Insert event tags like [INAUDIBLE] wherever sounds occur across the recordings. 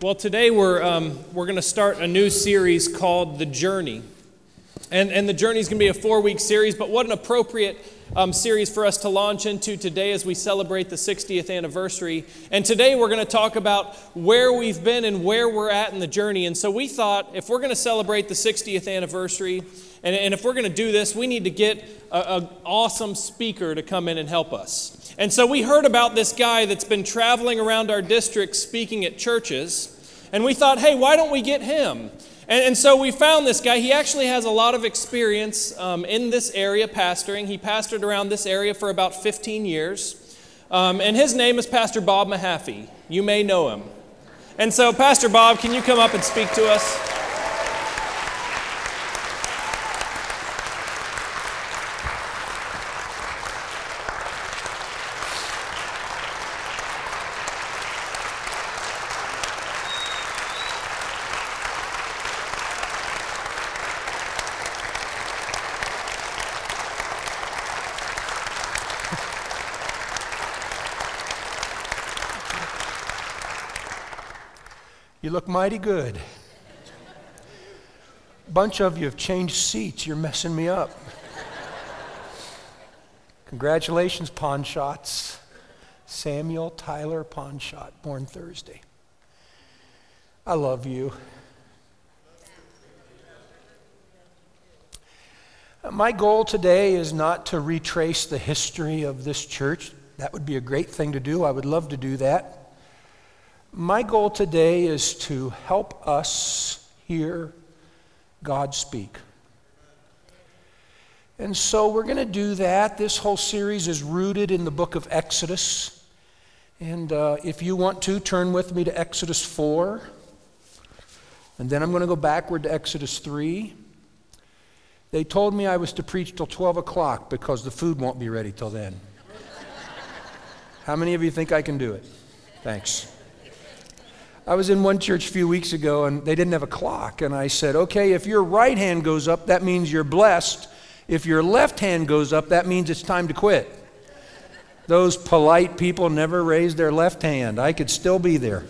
Well, today we're, um, we're going to start a new series called The Journey. And, and the journey is going to be a four week series, but what an appropriate um, series for us to launch into today as we celebrate the 60th anniversary. And today we're going to talk about where we've been and where we're at in the journey. And so we thought if we're going to celebrate the 60th anniversary, and, and if we're going to do this, we need to get an awesome speaker to come in and help us. And so we heard about this guy that's been traveling around our district speaking at churches. And we thought, hey, why don't we get him? And, and so we found this guy. He actually has a lot of experience um, in this area pastoring. He pastored around this area for about 15 years. Um, and his name is Pastor Bob Mahaffey. You may know him. And so, Pastor Bob, can you come up and speak to us? Mighty good. Bunch of you have changed seats. You're messing me up. Congratulations, Pawn Shots. Samuel Tyler Pawnshot, born Thursday. I love you. My goal today is not to retrace the history of this church. That would be a great thing to do. I would love to do that. My goal today is to help us hear God speak. And so we're going to do that. This whole series is rooted in the book of Exodus. And uh, if you want to, turn with me to Exodus 4. And then I'm going to go backward to Exodus 3. They told me I was to preach till 12 o'clock because the food won't be ready till then. How many of you think I can do it? Thanks. I was in one church a few weeks ago and they didn't have a clock. And I said, okay, if your right hand goes up, that means you're blessed. If your left hand goes up, that means it's time to quit. Those polite people never raised their left hand. I could still be there.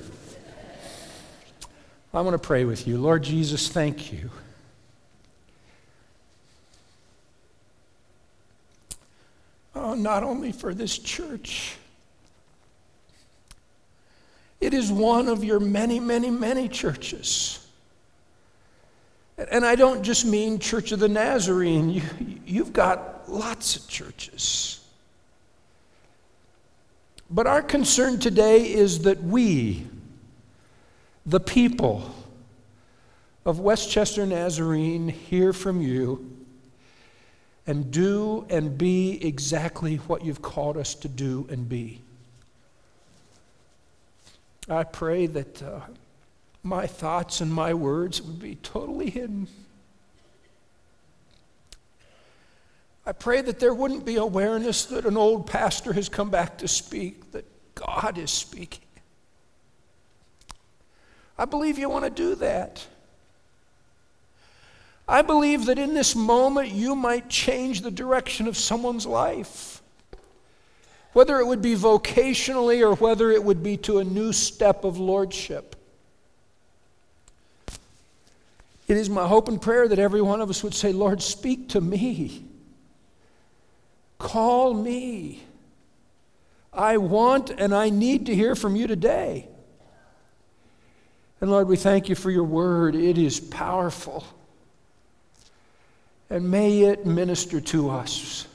I want to pray with you. Lord Jesus, thank you. Oh, not only for this church it is one of your many, many, many churches. And I don't just mean Church of the Nazarene, you, you've got lots of churches. But our concern today is that we, the people of Westchester Nazarene, hear from you and do and be exactly what you've called us to do and be. I pray that uh, my thoughts and my words would be totally hidden. I pray that there wouldn't be awareness that an old pastor has come back to speak, that God is speaking. I believe you want to do that. I believe that in this moment you might change the direction of someone's life whether it would be vocationally or whether it would be to a new step of lordship. It is my hope and prayer that every one of us would say, Lord, speak to me. Call me. I want and I need to hear from you today. And Lord, we thank you for your word. It is powerful. And may it minister to us.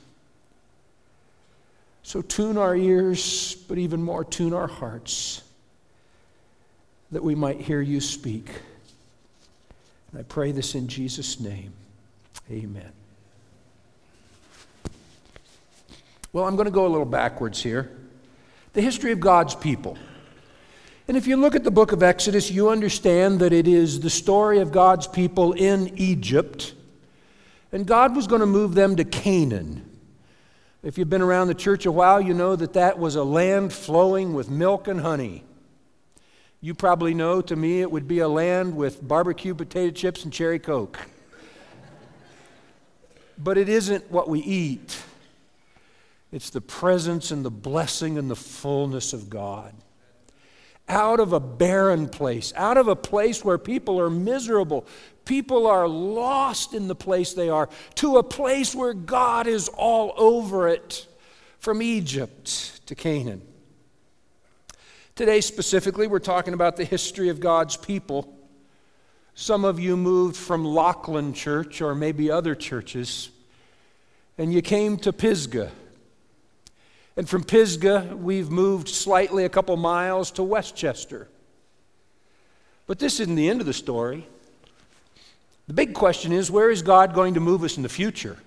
So tune our ears, but even more, tune our hearts that we might hear you speak. And I pray this in Jesus' name. Amen. Well, I'm going to go a little backwards here. The history of God's people. And if you look at the book of Exodus, you understand that it is the story of God's people in Egypt. And God was going to move them to Canaan. If you've been around the church a while, you know that that was a land flowing with milk and honey. You probably know to me it would be a land with barbecue potato chips and cherry coke. but it isn't what we eat, it's the presence and the blessing and the fullness of God. out of a barren place, out of a place where people are miserable, people are lost in the place they are, to a place where God is all over it, from Egypt to Canaan. Today, specifically, we're talking about the history of God's people. Some of you moved from Lockland Church or maybe other churches, and you came to Pisgah. And from Pisgah, we've moved slightly a couple miles to Westchester. But this isn't the end of the story. The big question is where is God going to move us in the future?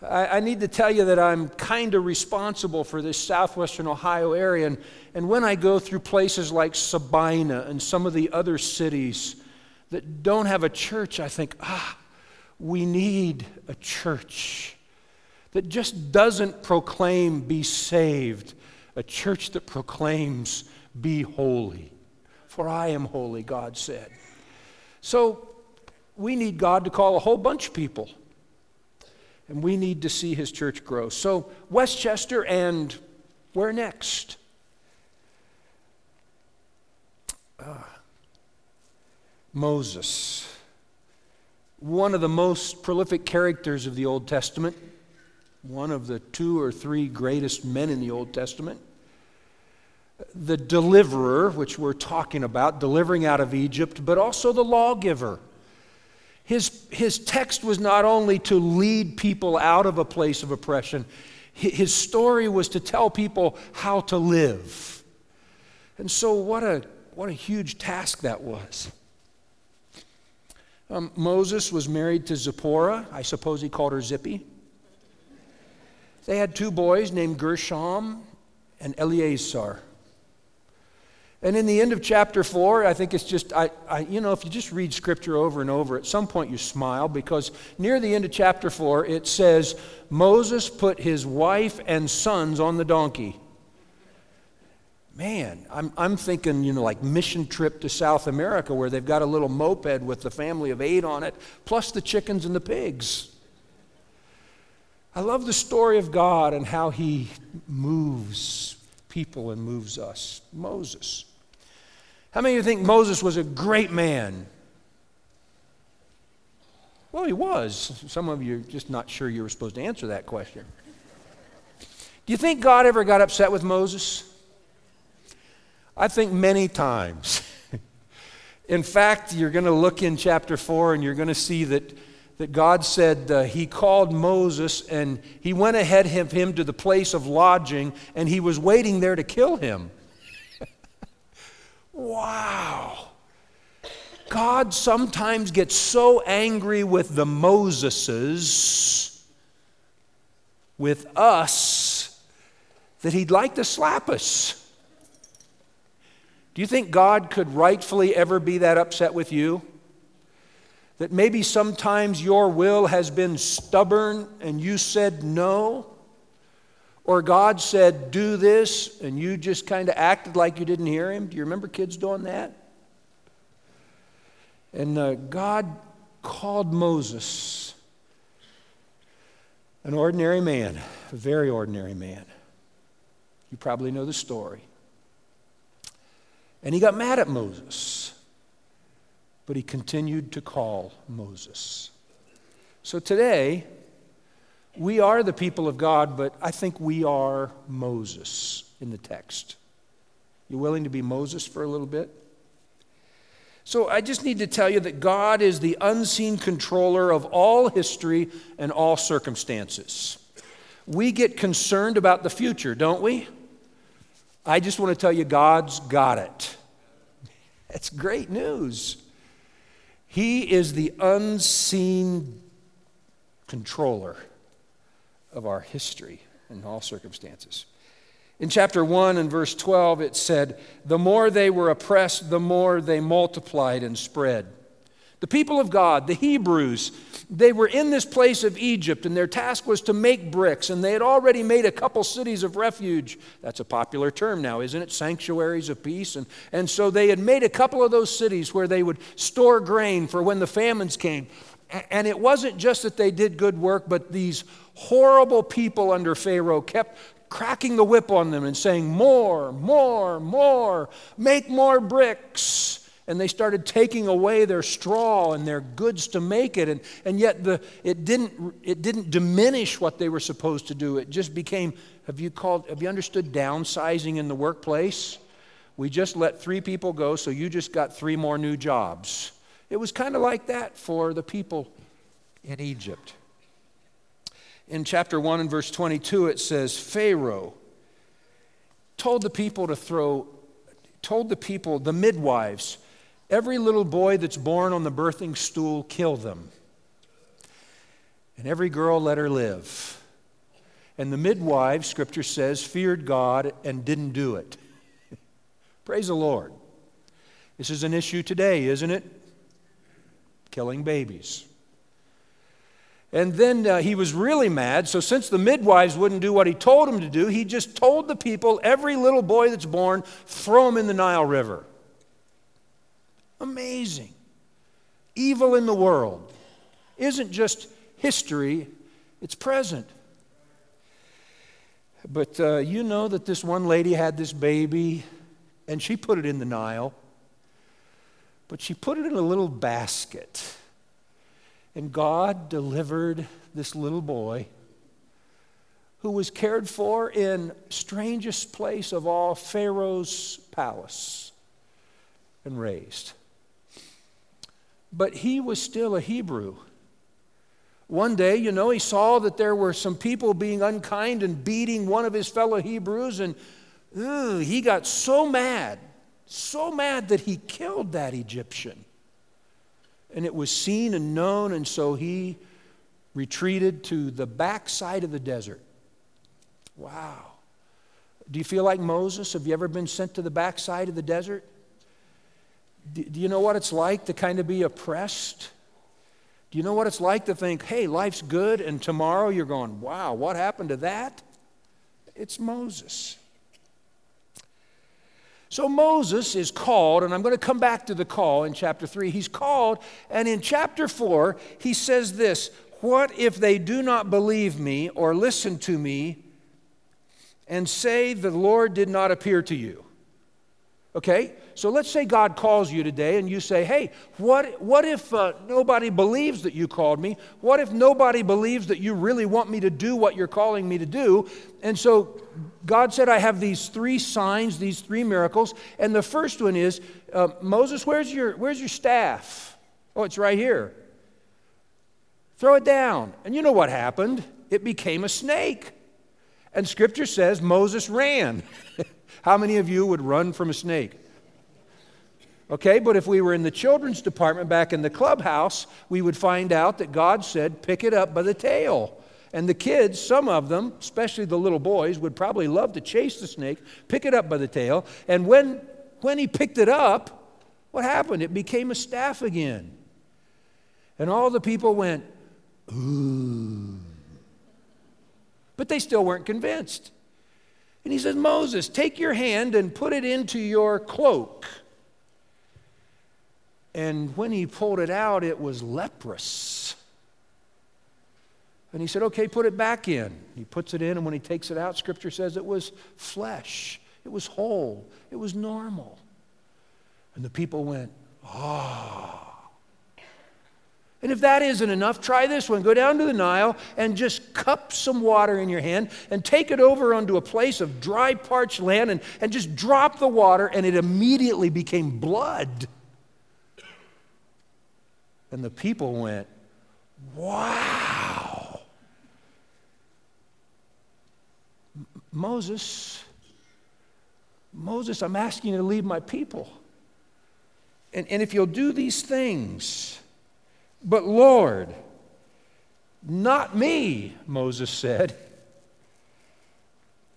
I, I need to tell you that I'm kind of responsible for this southwestern Ohio area. And, and when I go through places like Sabina and some of the other cities that don't have a church, I think, ah, we need a church that just doesn't proclaim be saved, a church that proclaims be holy. For I am holy, God said. So we need God to call a whole bunch of people. And we need to see his church grow. So, Westchester and where next? Uh, Moses, one of the most prolific characters of the Old Testament one of the two or three greatest men in the Old Testament. The deliverer, which we're talking about, delivering out of Egypt, but also the lawgiver. His, his text was not only to lead people out of a place of oppression, his story was to tell people how to live. And so, what a, what a huge task that was. Um, Moses was married to Zipporah. I suppose he called her Zippy. They had two boys named Gershom and Eleazar. And in the end of chapter 4, I think it's just, I, I, you know, if you just read scripture over and over, at some point you smile because near the end of chapter 4, it says, Moses put his wife and sons on the donkey. Man, I'm, I'm thinking, you know, like mission trip to South America where they've got a little moped with the family of eight on it, plus the chickens and the pigs. I love the story of God and how he moves people and moves us. Moses. How many of you think Moses was a great man? Well, he was. Some of you are just not sure you were supposed to answer that question. Do you think God ever got upset with Moses? I think many times. [LAUGHS] in fact, you're going to look in chapter 4 and you're going to see that that God said uh, He called Moses and He went ahead of him to the place of lodging and He was waiting there to kill him. Wow. God sometimes gets so angry with the Moseses, with us, that He'd like to slap us. Do you think God could rightfully ever be that upset with you? That maybe sometimes your will has been stubborn and you said no, or God said, do this, and you just kind of acted like you didn't hear Him. Do you remember kids doing that? And uh, God called Moses, an ordinary man, a very ordinary man. You probably know the story. And he got mad at Moses but he continued to call Moses. So today, we are the people of God, but I think we are Moses in the text. You willing to be Moses for a little bit? So I just need to tell you that God is the unseen controller of all history and all circumstances. We get concerned about the future, don't we? I just want to tell you, God's got it. [LAUGHS] That's great news. He is the unseen controller of our history in all circumstances. In chapter 1 and verse 12, it said, The more they were oppressed, the more they multiplied and spread. The people of God, the Hebrews, they were in this place of Egypt, and their task was to make bricks, and they had already made a couple cities of refuge. That's a popular term now, isn't it? Sanctuaries of peace. And, and so they had made a couple of those cities where they would store grain for when the famines came. And it wasn't just that they did good work, but these horrible people under Pharaoh kept cracking the whip on them and saying, More, more, more, make more bricks. And they started taking away their straw and their goods to make it. And, and yet the, it, didn't, it didn't diminish what they were supposed to do. It just became have you, called, have you understood downsizing in the workplace? We just let three people go, so you just got three more new jobs. It was kind of like that for the people in Egypt. In chapter 1 and verse 22, it says, Pharaoh told the people to throw, told the people, the midwives, every little boy that's born on the birthing stool, kill them. And every girl let her live. And the midwives, scripture says, feared God and didn't do it. [LAUGHS] Praise the Lord. This is an issue today, isn't it? Killing babies. And then uh, he was really mad. So, since the midwives wouldn't do what he told them to do, he just told the people every little boy that's born, throw him in the Nile River. Amazing. Evil in the world isn't just history, it's present. But uh, you know that this one lady had this baby and she put it in the Nile, but she put it in a little basket. And God delivered this little boy who was cared for in strangest place of all Pharaoh's palace and raised. But he was still a Hebrew. One day, you know, he saw that there were some people being unkind and beating one of his fellow Hebrews, and Ooh, he got so mad, so mad that he killed that Egyptian. And it was seen and known, and so he retreated to the backside of the desert. Wow. Do you feel like Moses? Have you ever been sent to the backside of the desert? Do, you know what it's like to kind of be oppressed? Do you know what it's like to think, hey, life's good, and tomorrow you're going, wow, what happened to that? It's Moses. So Moses is called, and I'm going to come back to the call in chapter 3. He's called, and in chapter 4, he says this What if they do not believe me or listen to me and say the Lord did not appear to you? Okay? So let's say God calls you today and you say, hey, what, what if uh, nobody believes that you called me? What if nobody believes that you really want me to do what you're calling me to do? And so God said, I have these three signs, these three miracles. And the first one is uh, Moses, where's your, where's your staff? Oh, it's right here. Throw it down. And you know what happened? It became a snake. And scripture says Moses ran. [LAUGHS] How many of you would run from a snake? Okay, but if we were in the children's department back in the clubhouse, we would find out that God said, pick it up by the tail. And the kids, some of them, especially the little boys, would probably love to chase the snake, pick it up by the tail. And when, when he picked it up, what happened? It became a staff again. And all the people went, ooh. But they still weren't convinced. And he says, Moses, take your hand and put it into your cloak. And when he pulled it out, it was leprous. And he said, Okay, put it back in. He puts it in, and when he takes it out, scripture says it was flesh, it was whole, it was normal. And the people went, Ah. Oh. And if that isn't enough, try this one. Go down to the Nile and just cup some water in your hand and take it over onto a place of dry, parched land and, and just drop the water, and it immediately became blood. And the people went, Wow. Moses, Moses, I'm asking you to leave my people. And, and if you'll do these things, but Lord, not me, Moses said.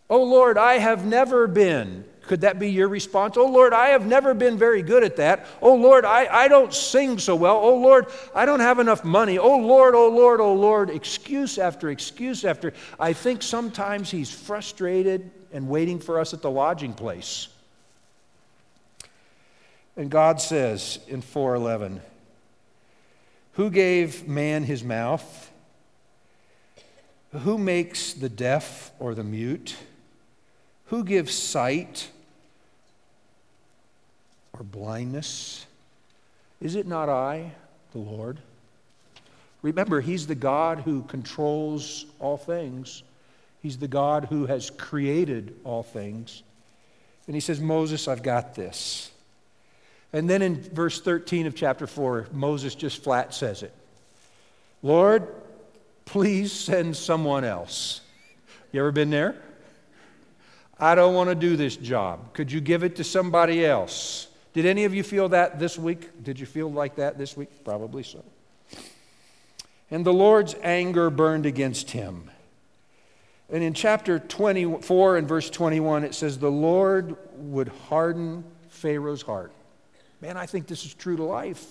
Oh Lord, I have never been could that be your response? Oh Lord, I have never been very good at that. Oh Lord, I, I don't sing so well. Oh Lord, I don't have enough money. Oh Lord, oh Lord, oh Lord. Excuse after excuse after. I think sometimes he's frustrated and waiting for us at the lodging place. And God says in 411, Who gave man his mouth? Who makes the deaf or the mute? Who gives sight or blindness? Is it not I, the Lord? Remember, He's the God who controls all things. He's the God who has created all things. And He says, Moses, I've got this. And then in verse 13 of chapter 4, Moses just flat says it Lord, please send someone else. You ever been there? I don't want to do this job. Could you give it to somebody else? Did any of you feel that this week? Did you feel like that this week? Probably so. And the Lord's anger burned against him. And in chapter 24 and verse 21, it says, The Lord would harden Pharaoh's heart. Man, I think this is true to life.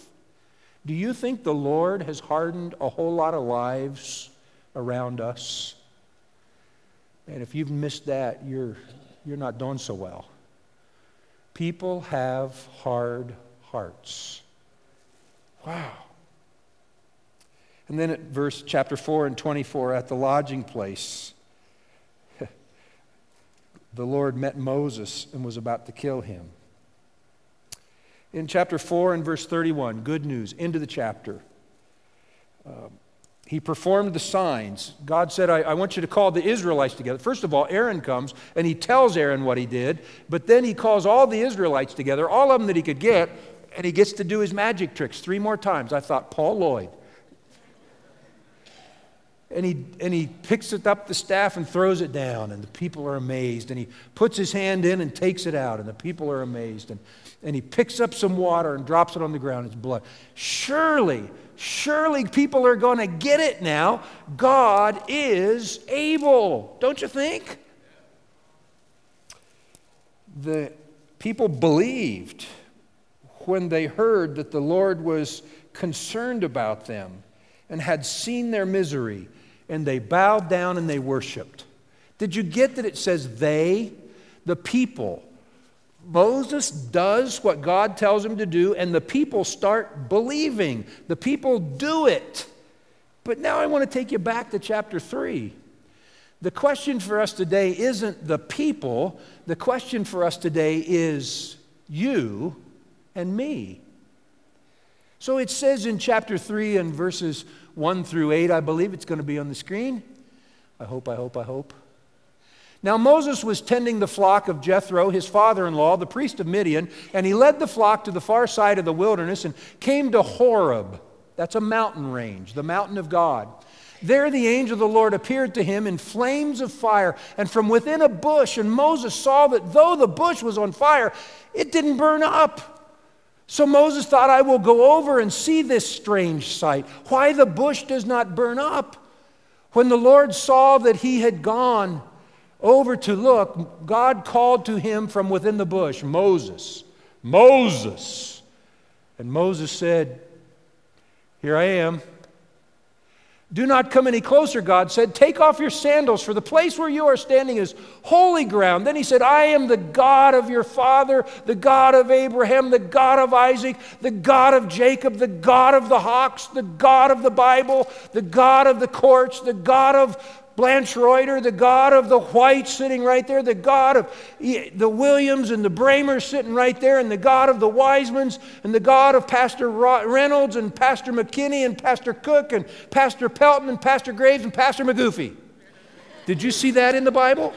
Do you think the Lord has hardened a whole lot of lives around us? And if you've missed that, you're, you're not doing so well. People have hard hearts. Wow. And then at verse chapter 4 and 24, at the lodging place, [LAUGHS] the Lord met Moses and was about to kill him. In chapter 4 and verse 31, good news, into the chapter. Um, he performed the signs. God said, I, I, want you to call the Israelites together. First of all, Aaron comes and he tells Aaron what he did, but then he calls all the Israelites together, all of them that he could get, and he gets to do his magic tricks three more times. I thought, Paul Lloyd. And he, and he picks it up the staff and throws it down, and the people are amazed. And he puts his hand in and takes it out, and the people are amazed. And, and he picks up some water and drops it on the ground. It's blood. Surely, surely people are going to get it now. God is able, don't you think? The people believed when they heard that the Lord was concerned about them and had seen their misery and they bowed down and they worshiped. Did you get that it says they, the people? Moses does what God tells him to do, and the people start believing. The people do it. But now I want to take you back to chapter 3. The question for us today isn't the people, the question for us today is you and me. So it says in chapter 3 and verses 1 through 8, I believe it's going to be on the screen. I hope, I hope, I hope. Now Moses was tending the flock of Jethro, his father in law, the priest of Midian, and he led the flock to the far side of the wilderness and came to Horeb. That's a mountain range, the mountain of God. There the angel of the Lord appeared to him in flames of fire and from within a bush. And Moses saw that though the bush was on fire, it didn't burn up. So Moses thought, I will go over and see this strange sight, why the bush does not burn up. When the Lord saw that he had gone over to look, God called to him from within the bush, Moses, Moses. And Moses said, Here I am. Do not come any closer, God said. Take off your sandals, for the place where you are standing is holy ground. Then he said, I am the God of your father, the God of Abraham, the God of Isaac, the God of Jacob, the God of the hawks, the God of the Bible, the God of the courts, the God of Blanche Reuter, the God of the Whites sitting right there, the God of the Williams and the Bramers sitting right there, and the God of the Wisemans, and the God of Pastor Reynolds and Pastor McKinney and Pastor Cook and Pastor Pelton and Pastor Graves and Pastor McGoofy. Did you see that in the Bible?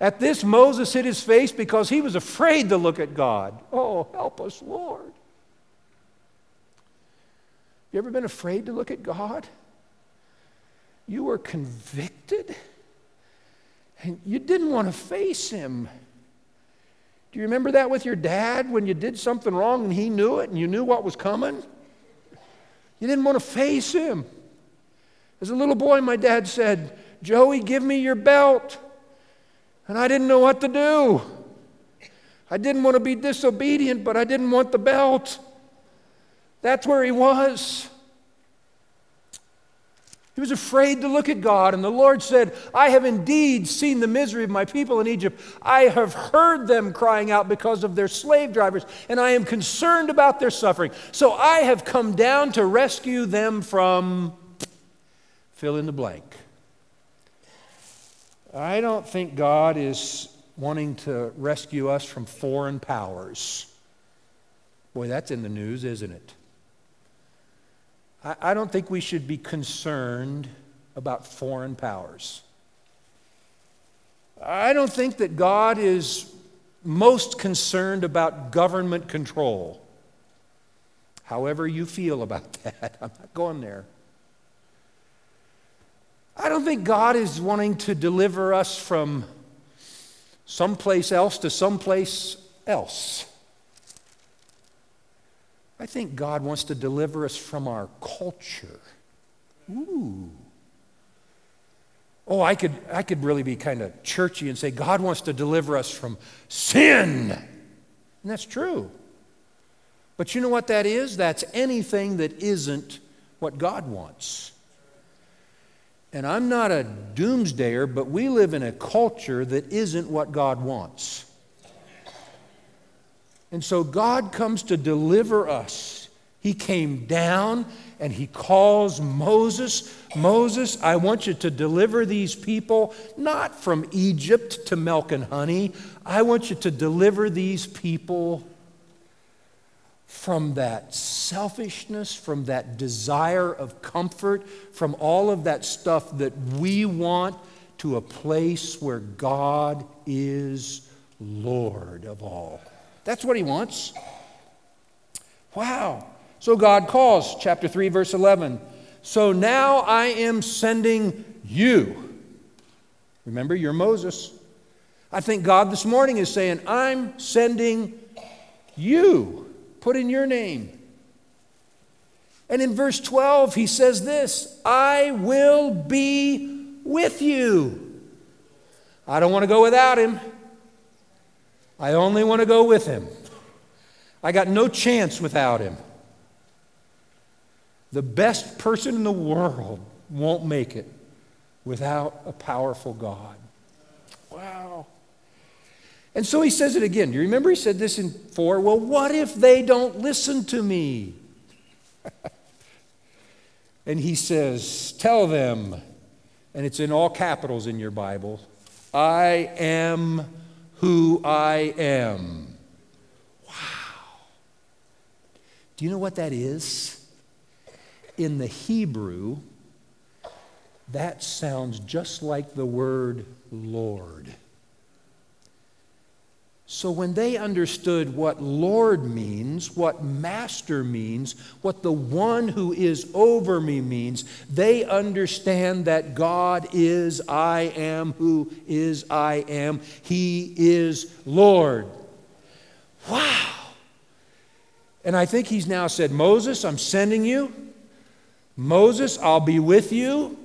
At this, Moses hid his face because he was afraid to look at God. Oh, help us, Lord. You ever been afraid to look at God? You were convicted and you didn't want to face him. Do you remember that with your dad when you did something wrong and he knew it and you knew what was coming? You didn't want to face him. As a little boy, my dad said, Joey, give me your belt. And I didn't know what to do. I didn't want to be disobedient, but I didn't want the belt. That's where he was. He was afraid to look at God, and the Lord said, I have indeed seen the misery of my people in Egypt. I have heard them crying out because of their slave drivers, and I am concerned about their suffering. So I have come down to rescue them from fill in the blank. I don't think God is wanting to rescue us from foreign powers. Boy, that's in the news, isn't it? I, I don't think we should be concerned about foreign powers. I don't think that God is most concerned about government control. However, you feel about [LAUGHS] that, I'm not going there. I don't think God is wanting to deliver us from someplace else to someplace else. I think God wants to deliver us from our culture. Ooh. Oh, I could, I could really be kind of churchy and say God wants to deliver us from sin. And that's true. But you know what that is? That's anything that isn't what God wants. And I'm not a doomsdayer, but we live in a culture that isn't what God wants. And so God comes to deliver us. He came down and he calls Moses Moses, I want you to deliver these people not from Egypt to milk and honey. I want you to deliver these people from that selfishness, from that desire of comfort, from all of that stuff that we want to a place where God is Lord of all. That's what he wants. Wow. So God calls, chapter 3, verse 11. So now I am sending you. Remember, you're Moses. I think God this morning is saying, I'm sending you. Put in your name. And in verse 12, he says this I will be with you. I don't want to go without him. I only want to go with him. I got no chance without him. The best person in the world won't make it without a powerful God. Wow. And so he says it again. Do you remember he said this in 4? Well, what if they don't listen to me? [LAUGHS] and he says, Tell them, and it's in all capitals in your Bible, I am who I am. Wow. Do you know what that is? In the Hebrew, that sounds just like the word Lord. So, when they understood what Lord means, what Master means, what the one who is over me means, they understand that God is I am who is I am. He is Lord. Wow. And I think he's now said, Moses, I'm sending you. Moses, I'll be with you.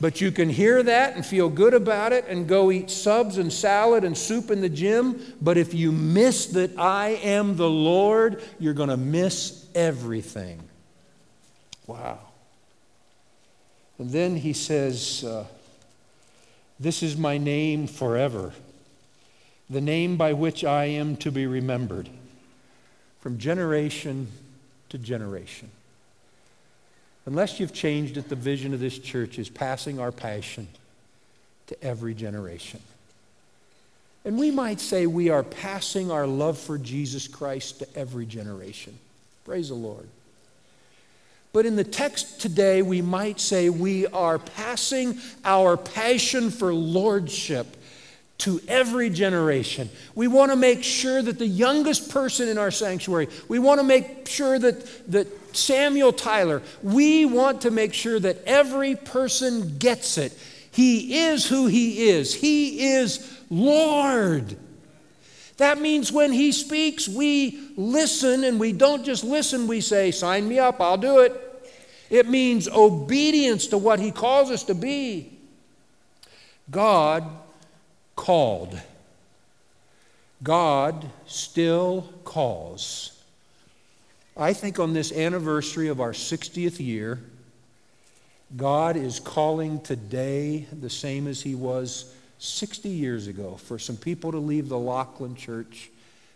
But you can hear that and feel good about it and go eat subs and salad and soup in the gym. But if you miss that I am the Lord, you're going to miss everything. Wow. And then he says, uh, This is my name forever, the name by which I am to be remembered from generation to generation. Unless you've changed it, the vision of this church is passing our passion to every generation. And we might say we are passing our love for Jesus Christ to every generation. Praise the Lord. But in the text today, we might say we are passing our passion for lordship to every generation. We want to make sure that the youngest person in our sanctuary, we want to make sure that, that Samuel Tyler, we want to make sure that every person gets it. He is who he is, he is Lord. That means when he speaks, we listen, and we don't just listen, we say, Sign me up, I'll do it. It means obedience to what he calls us to be. God called. God still calls. I think on this anniversary of our 60th year, God is calling today the same as He was 60 years ago for some people to leave the Lockland Church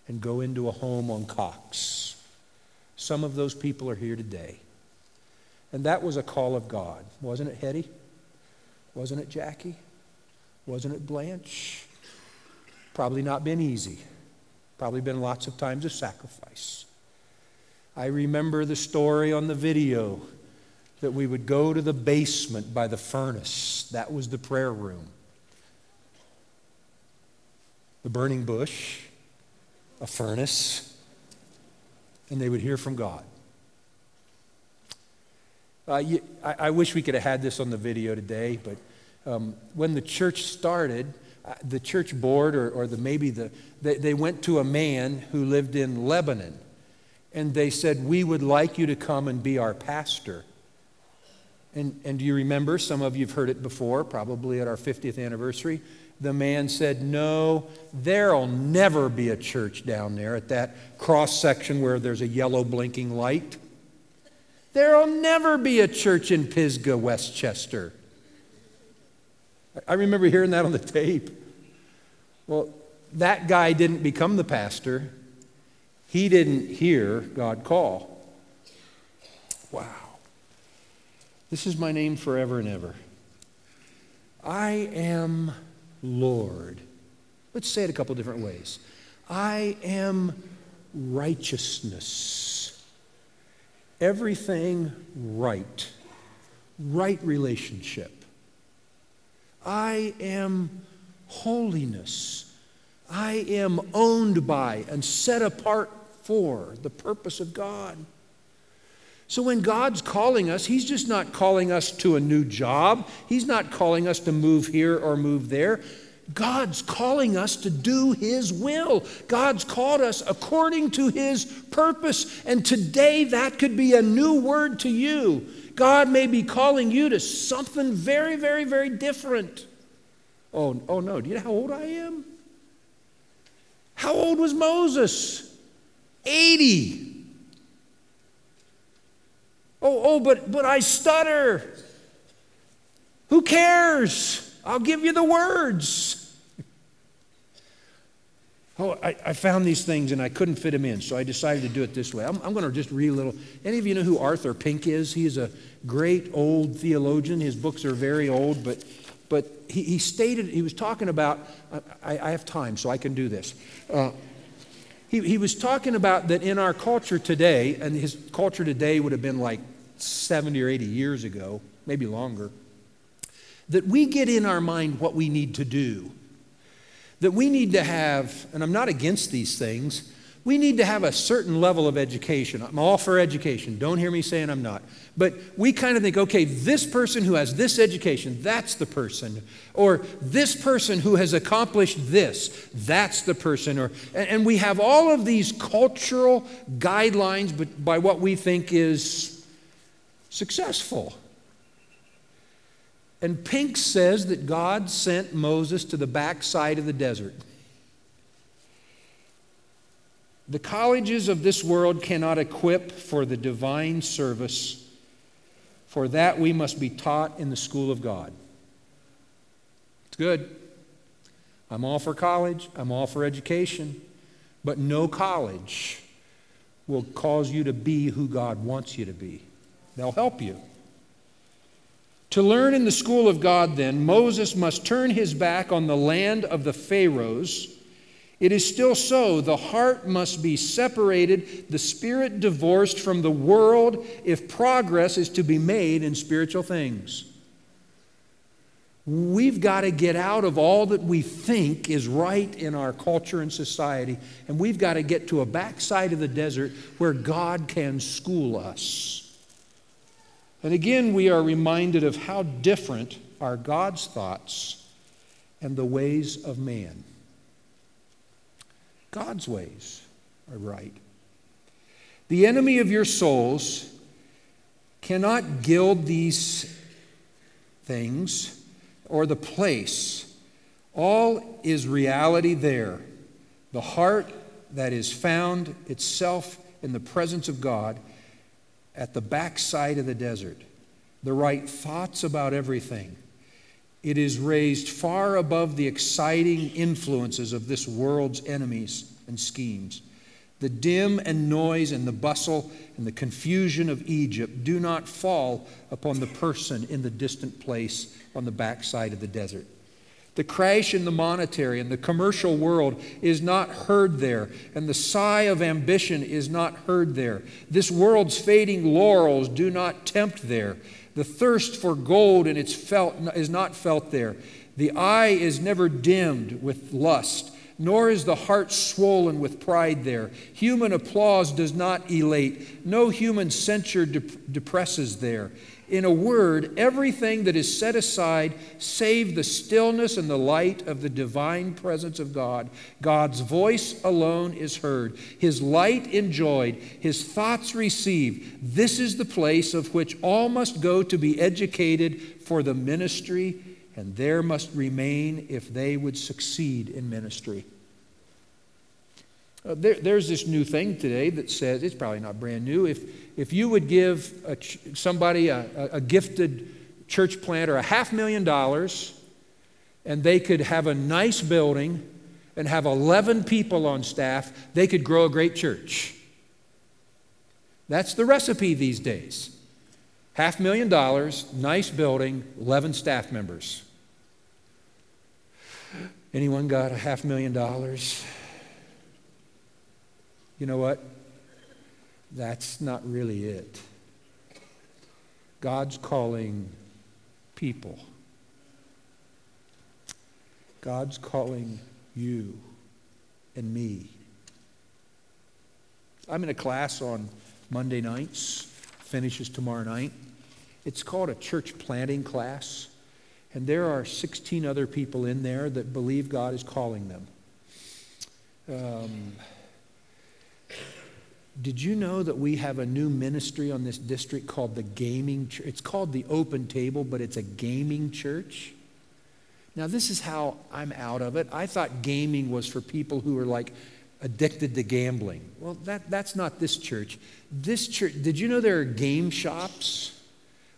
and go into a home on Cox. Some of those people are here today. And that was a call of God. Wasn't it, Hetty? Wasn't it, Jackie? Wasn't it, Blanche? Probably not been easy. Probably been lots of times of sacrifice. I remember the story on the video that we would go to the basement by the furnace. That was the prayer room. The burning bush, a furnace, and they would hear from God. Uh, you, I, I, wish we could have had this on the video today, but um, when the church started, uh, the church board or, or the, maybe the, they, they went to a man who lived in Lebanon and they said, We would like you to come and be our pastor. And, and do you remember? Some of you have heard it before, probably at our 50th anniversary. The man said, No, there'll never be a church down there at that cross section where there's a yellow blinking light. There'll never be a church in Pisgah, Westchester. I remember hearing that on the tape. Well, that guy didn't become the pastor, he didn't hear God call. Wow. This is my name forever and ever. I am Lord. Let's say it a couple different ways. I am righteousness. Everything right. Right relationship. I am holiness. I am owned by and set apart for the purpose of God. So when God's calling us, He's just not calling us to a new job. He's not calling us to move here or move there. God's calling us to do His will. God's called us according to His purpose. And today that could be a new word to you. God may be calling you to something very, very, very different. Oh, oh no, do you know how old I am? How old was Moses? 80. Oh, oh, but, but I stutter. Who cares? I'll give you the words. Oh, I, I, found these things and I couldn't fit them in, so I decided to do it this way. I'm, I'm going to just read a little. Any of you know who Arthur Pink is? He's a great old theologian. His books are very old, but, but he, he stated, he was talking about, I, I have time, so I can do this. Uh, he, he was talking about that in our culture today, and his culture today would have been like 70 or 80 years ago, maybe longer, that we get in our mind what we need to do that we need to have, and I'm not against these things, we need to have a certain level of education. I'm all for education. Don't hear me saying I'm not. But we kind of think, okay, this person who has this education, that's the person. Or this person who has accomplished this, that's the person. Or, and we have all of these cultural guidelines by what we think is successful. And Pink says that God sent Moses to the backside of the desert. The colleges of this world cannot equip for the divine service. For that we must be taught in the school of God. It's good. I'm all for college, I'm all for education, but no college will cause you to be who God wants you to be. They'll help you. To learn in the school of God, then, Moses must turn his back on the land of the Pharaohs. It is still so. The heart must be separated, the spirit divorced from the world if progress is to be made in spiritual things. We've got to get out of all that we think is right in our culture and society, and we've got to get to a backside of the desert where God can school us. And again, we are reminded of how different are God's thoughts and the ways of man. God's ways are right. The enemy of your souls cannot gild these things or the place. All is reality there. The heart that is found itself in the presence of God at the backside of the desert, the right thoughts about everything. It is raised far above the exciting influences of this world's enemies and schemes. The dim and noise and the bustle and the confusion of Egypt do not fall upon the person in the distant place on the backside of the desert. The crash in the monetary and the commercial world is not heard there, and the sigh of ambition is not heard there. This world's fading laurels do not tempt there. The thirst for gold and its felt is not felt there. The eye is never dimmed with lust, nor is the heart swollen with pride there. Human applause does not elate. No human censure dep- depresses there. In a word, everything that is set aside save the stillness and the light of the divine presence of God. God's voice alone is heard, His light enjoyed, His thoughts received. This is the place of which all must go to be educated for the ministry, and there must remain if they would succeed in ministry. Uh, there, there's this new thing today that says, it's probably not brand new, if, if you would give a somebody, a, a gifted church planter, a half million dollars, and they could have a nice building and have 11 people on staff, they could grow a great church. That's the recipe these days. Half million dollars, nice building, 11 staff members. Anyone got a half million dollars? You know what? That's not really it. God's calling people. God's calling you and me. I'm in a class on Monday nights, finishes tomorrow night. It's called a church planting class, and there are 16 other people in there that believe God is calling them. Um, did you know that we have a new ministry on this district called the Gaming Church? It's called the Open Table, but it's a gaming church. Now, this is how I'm out of it. I thought gaming was for people who are like addicted to gambling. Well, that, that's not this church. This church, did you know there are game shops?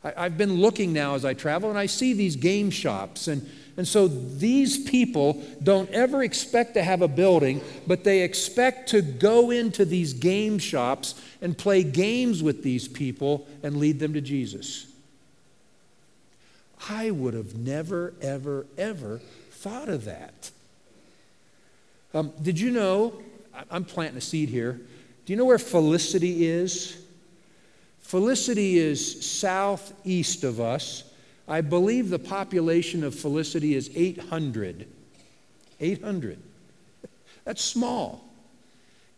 I, I've been looking now as I travel, and I see these game shops, and and so these people don't ever expect to have a building, but they expect to go into these game shops and play games with these people and lead them to Jesus. I would have never, ever, ever thought of that. Um, did you know? I'm planting a seed here. Do you know where Felicity is? Felicity is southeast of us. I believe the population of Felicity is 800. 800. That's small.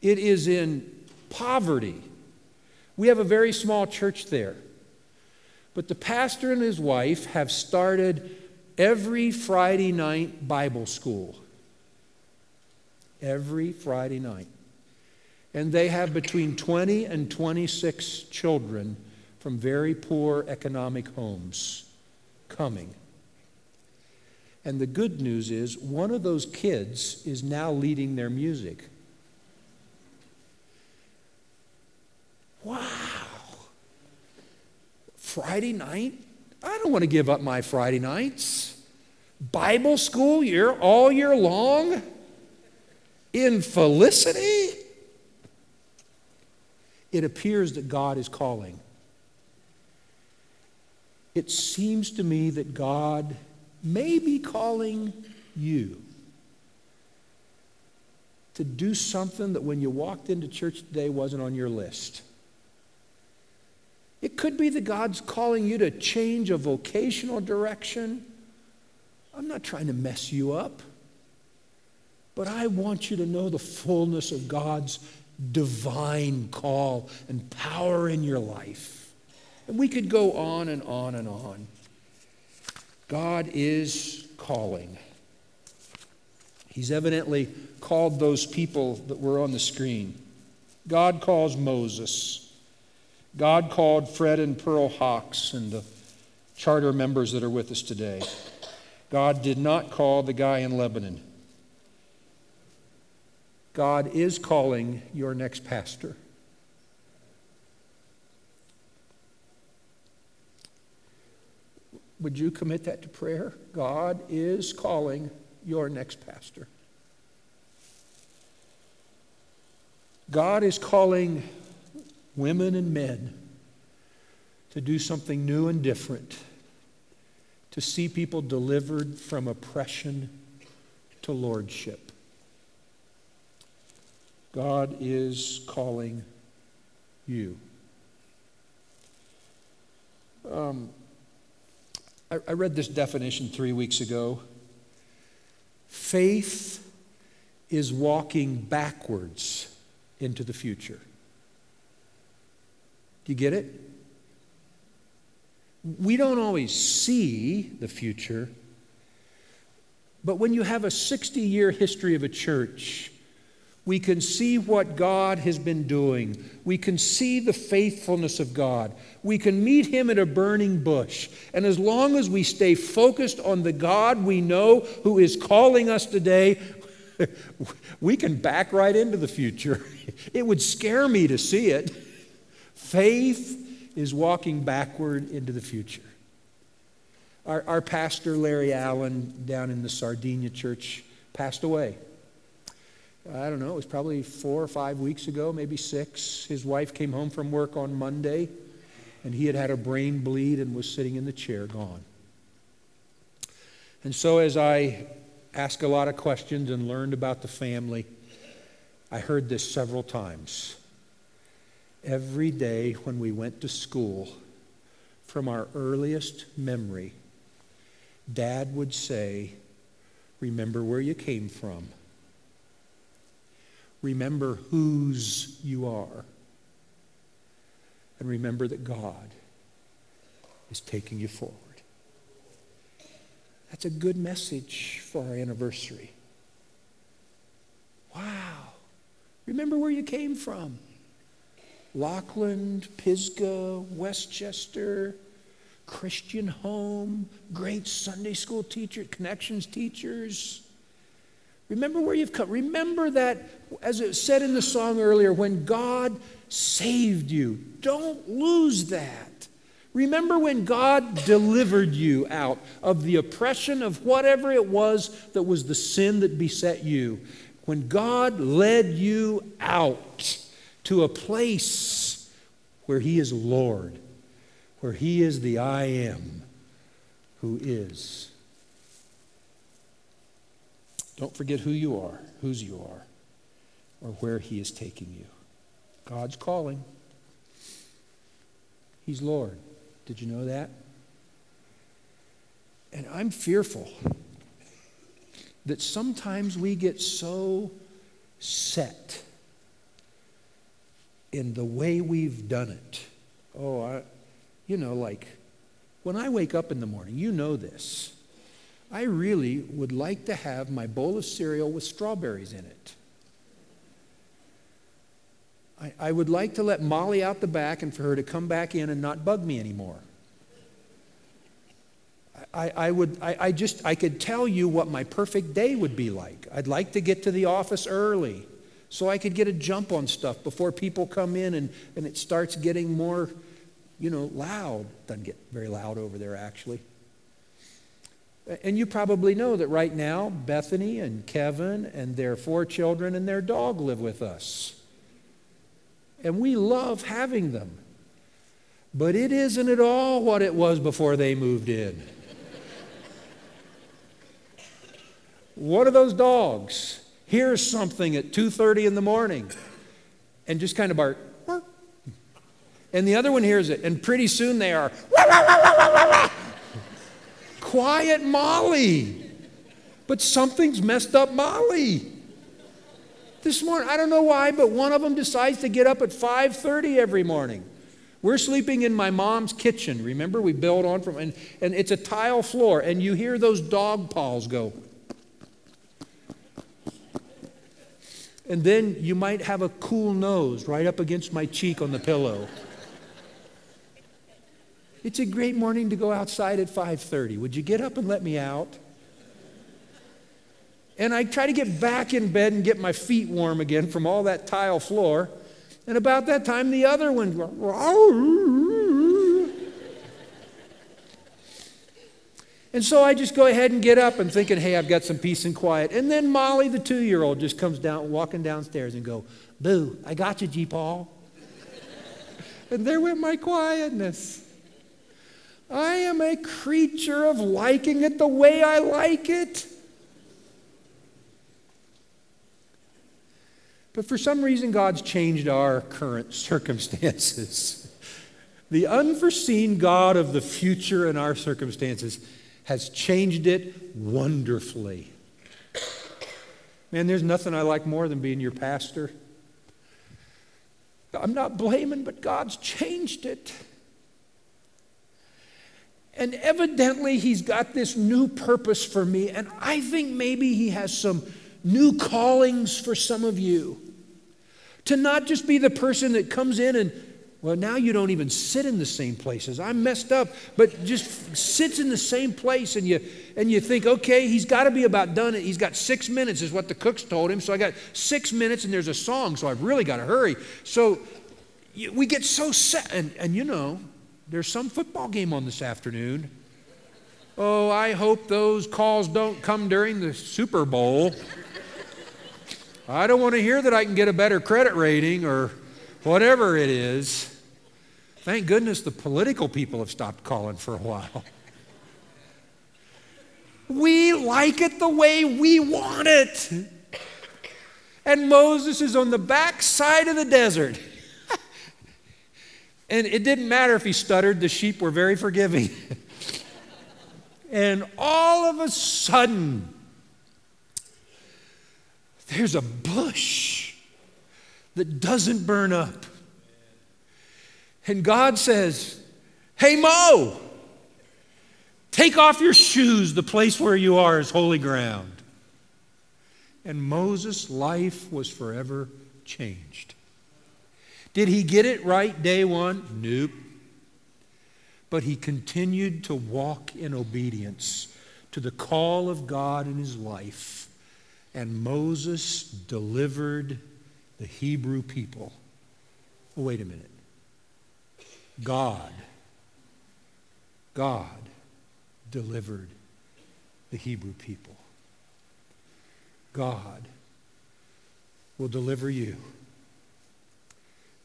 It is in poverty. We have a very small church there. But the pastor and his wife have started every Friday night Bible school. Every Friday night. And they have between 20 and 26 children from very poor economic homes coming. And the good news is, one of those kids is now leading their music. Wow. Friday night? I don't want to give up my Friday nights. Bible school year all year long? In felicity? It appears that God is calling it seems to me that God may be calling you to do something that when you walked into church today wasn't on your list. It could be that God's calling you to change a vocational direction. I'm not trying to mess you up, but I want you to know the fullness of God's divine call and power in your life. And we could go on and on and on. God is calling. He's evidently called those people that were on the screen. God calls Moses. God called Fred and Pearl Hawks and the charter members that are with us today. God did not call the guy in Lebanon. God is calling your next pastor. Would you commit that to prayer? God is calling your next pastor. God is calling women and men to do something new and different, to see people delivered from oppression to lordship. God is calling you. Um, I, I read this definition three weeks ago. Faith is walking backwards into the future. Do you get it? We don't always see the future, but when you have a 60 year history of a church, we can see what God has been doing. We can see the faithfulness of God. We can meet Him at a burning bush. And as long as we stay focused on the God we know who is calling us today, [LAUGHS] we can back right into the future. [LAUGHS] It would scare me to see it. Faith is walking backward into the future. Our, our pastor, Larry Allen, down in the Sardinia church, passed away. I don't know, it was probably four or five weeks ago, maybe six. His wife came home from work on Monday, and he had had a brain bleed and was sitting in the chair, gone. And so, as I asked a lot of questions and learned about the family, I heard this several times. Every day when we went to school, from our earliest memory, Dad would say, Remember where you came from. Remember whose you are. And remember that God is taking you forward. That's a good message for our anniversary. Wow. Remember where you came from. Lockland, Pisgah, Westchester, Christian home, great Sunday school teacher, connections teachers. Remember where you've come. Remember that, as it said in the song earlier, when God saved you. Don't lose that. Remember when God delivered you out of the oppression of whatever it was that was the sin that beset you. When God led you out to a place where He is Lord, where He is the I am who is. Don't forget who you are, whose you are, or where He is taking you. God's calling. He's Lord. Did you know that? And I'm fearful that sometimes we get so set in the way we've done it. Oh, I, you know, like when I wake up in the morning, you know this. I really would like to have my bowl of cereal with strawberries in it. I, I would like to let Molly out the back and for her to come back in and not bug me anymore. I, I, would I, I just I could tell you what my perfect day would be like. I'd like to get to the office early so I could get a jump on stuff before people come in and, and it starts getting more, you know, loud. Doesn't get very loud over there actually. And you probably know that right now, Bethany and Kevin and their four children and their dog live with us. And we love having them. But it isn't at all what it was before they moved in. what are those dogs? Here's something at 2:30 in the morning and just kind of bark. And the other one hears it, and pretty soon they are quiet Molly. But something's messed up Molly. This morning, I don't know why, but one of them decides to get up at 5:30 every morning. We're sleeping in my mom's kitchen. Remember, we built on from, and, and it's a tile floor, and you hear those dog paws go. And then you might have a cool nose right up against my cheek on the pillow. It's a great morning to go outside at 5:30. Would you get up and let me out? And I try to get back in bed and get my feet warm again from all that tile floor. And about that time, the other one. And so I just go ahead and get up and thinking, hey, I've got some peace and quiet. And then Molly, the two year old, just comes down, walking downstairs and go, Boo, I got you, G. Paul. and there went my quietness. I am a creature of liking it the way I like it. But for some reason, God's changed our current circumstances. [LAUGHS] The unforeseen God of the future in our circumstances has changed it wonderfully. Man, there's nothing I like more than being your pastor. I'm not blaming, but God's changed it. And evidently, He's got this new purpose for me, and I think maybe He has some new callings for some of you. To not just be the person that comes in and, well, now you don't even sit in the same places. I'm messed up, but just sits in the same place and you and you think, okay, he's got to be about done. He's got six minutes, is what the cooks told him. So I got six minutes and there's a song, so I've really got to hurry. So we get so set, and, and you know, there's some football game on this afternoon. Oh, I hope those calls don't come during the Super Bowl. I don't want to hear that I can get a better credit rating or whatever it is. Thank goodness the political people have stopped calling for a while. We like it the way we want it. And Moses is on the back side of the desert. And it didn't matter if he stuttered, the sheep were very forgiving. and all of a sudden, there's a bush that doesn't burn up. And God says, Hey, Mo, take off your shoes. The place where you are is holy ground. And Moses' life was forever changed. Did he get it right day one? Nope. But he continued to walk in obedience to the call of God in his life and Moses delivered the Hebrew people. Oh, wait a minute. God, God delivered the Hebrew people. God will deliver you.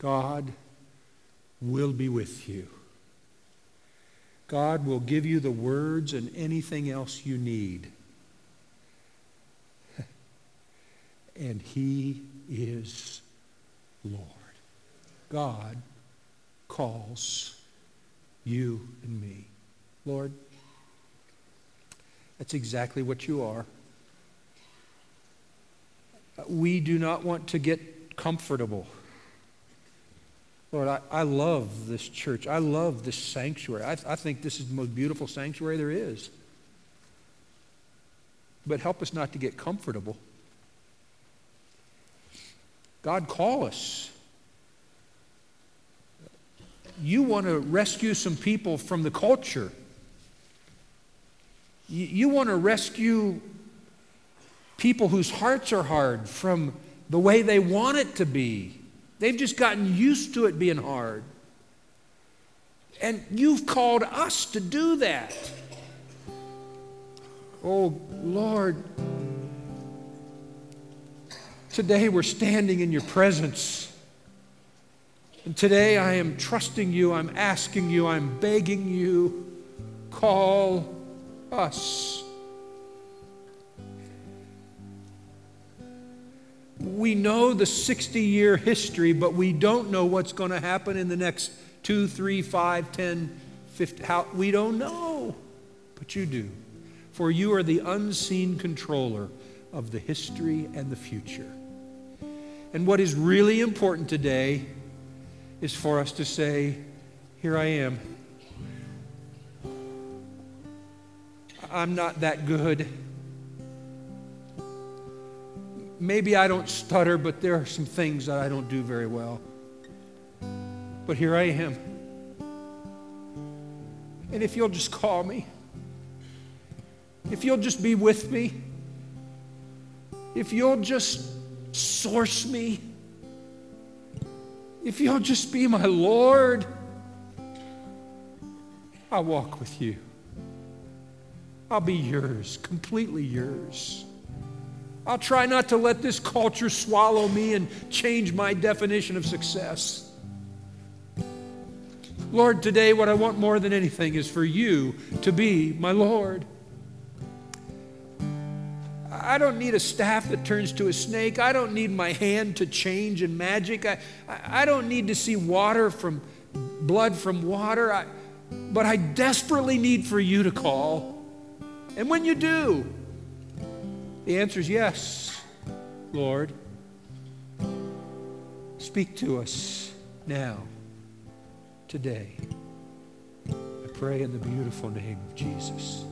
God will be with you. God will give you the words and anything else you need. [LAUGHS] and He is Lord. God calls you and me. Lord, that's exactly what you are. We do not want to get comfortable. Lord, I, I love this church. I love this sanctuary. I, I think this is the most beautiful sanctuary there is. But help us not to get comfortable. God, call us. You want to rescue some people from the culture. You, you want to rescue people whose hearts are hard from the way they want it to be. They've just gotten used to it being hard. And you've called us to do that. Oh, Lord. Today we're standing in your presence. And today I am trusting you, I'm asking you, I'm begging you, call us. We know the 60 year history, but we don't know what's going to happen in the next two, three, five, ten, fifty. How, we don't know, but you do. For you are the unseen controller of the history and the future. And what is really important today is for us to say, Here I am. I'm not that good. Maybe I don't stutter, but there are some things that I don't do very well. But here I am. And if you'll just call me, if you'll just be with me, if you'll just source me, if you'll just be my Lord, I'll walk with you. I'll be yours, completely yours. I'll try not to let this culture swallow me and change my definition of success. Lord, today what I want more than anything is for you to be my Lord. I don't need a staff that turns to a snake. I don't need my hand to change in magic. I, I don't need to see water from blood from water. I, but I desperately need for you to call. And when you do, the answer is yes, Lord. Speak to us now, today. I pray in the beautiful name of Jesus.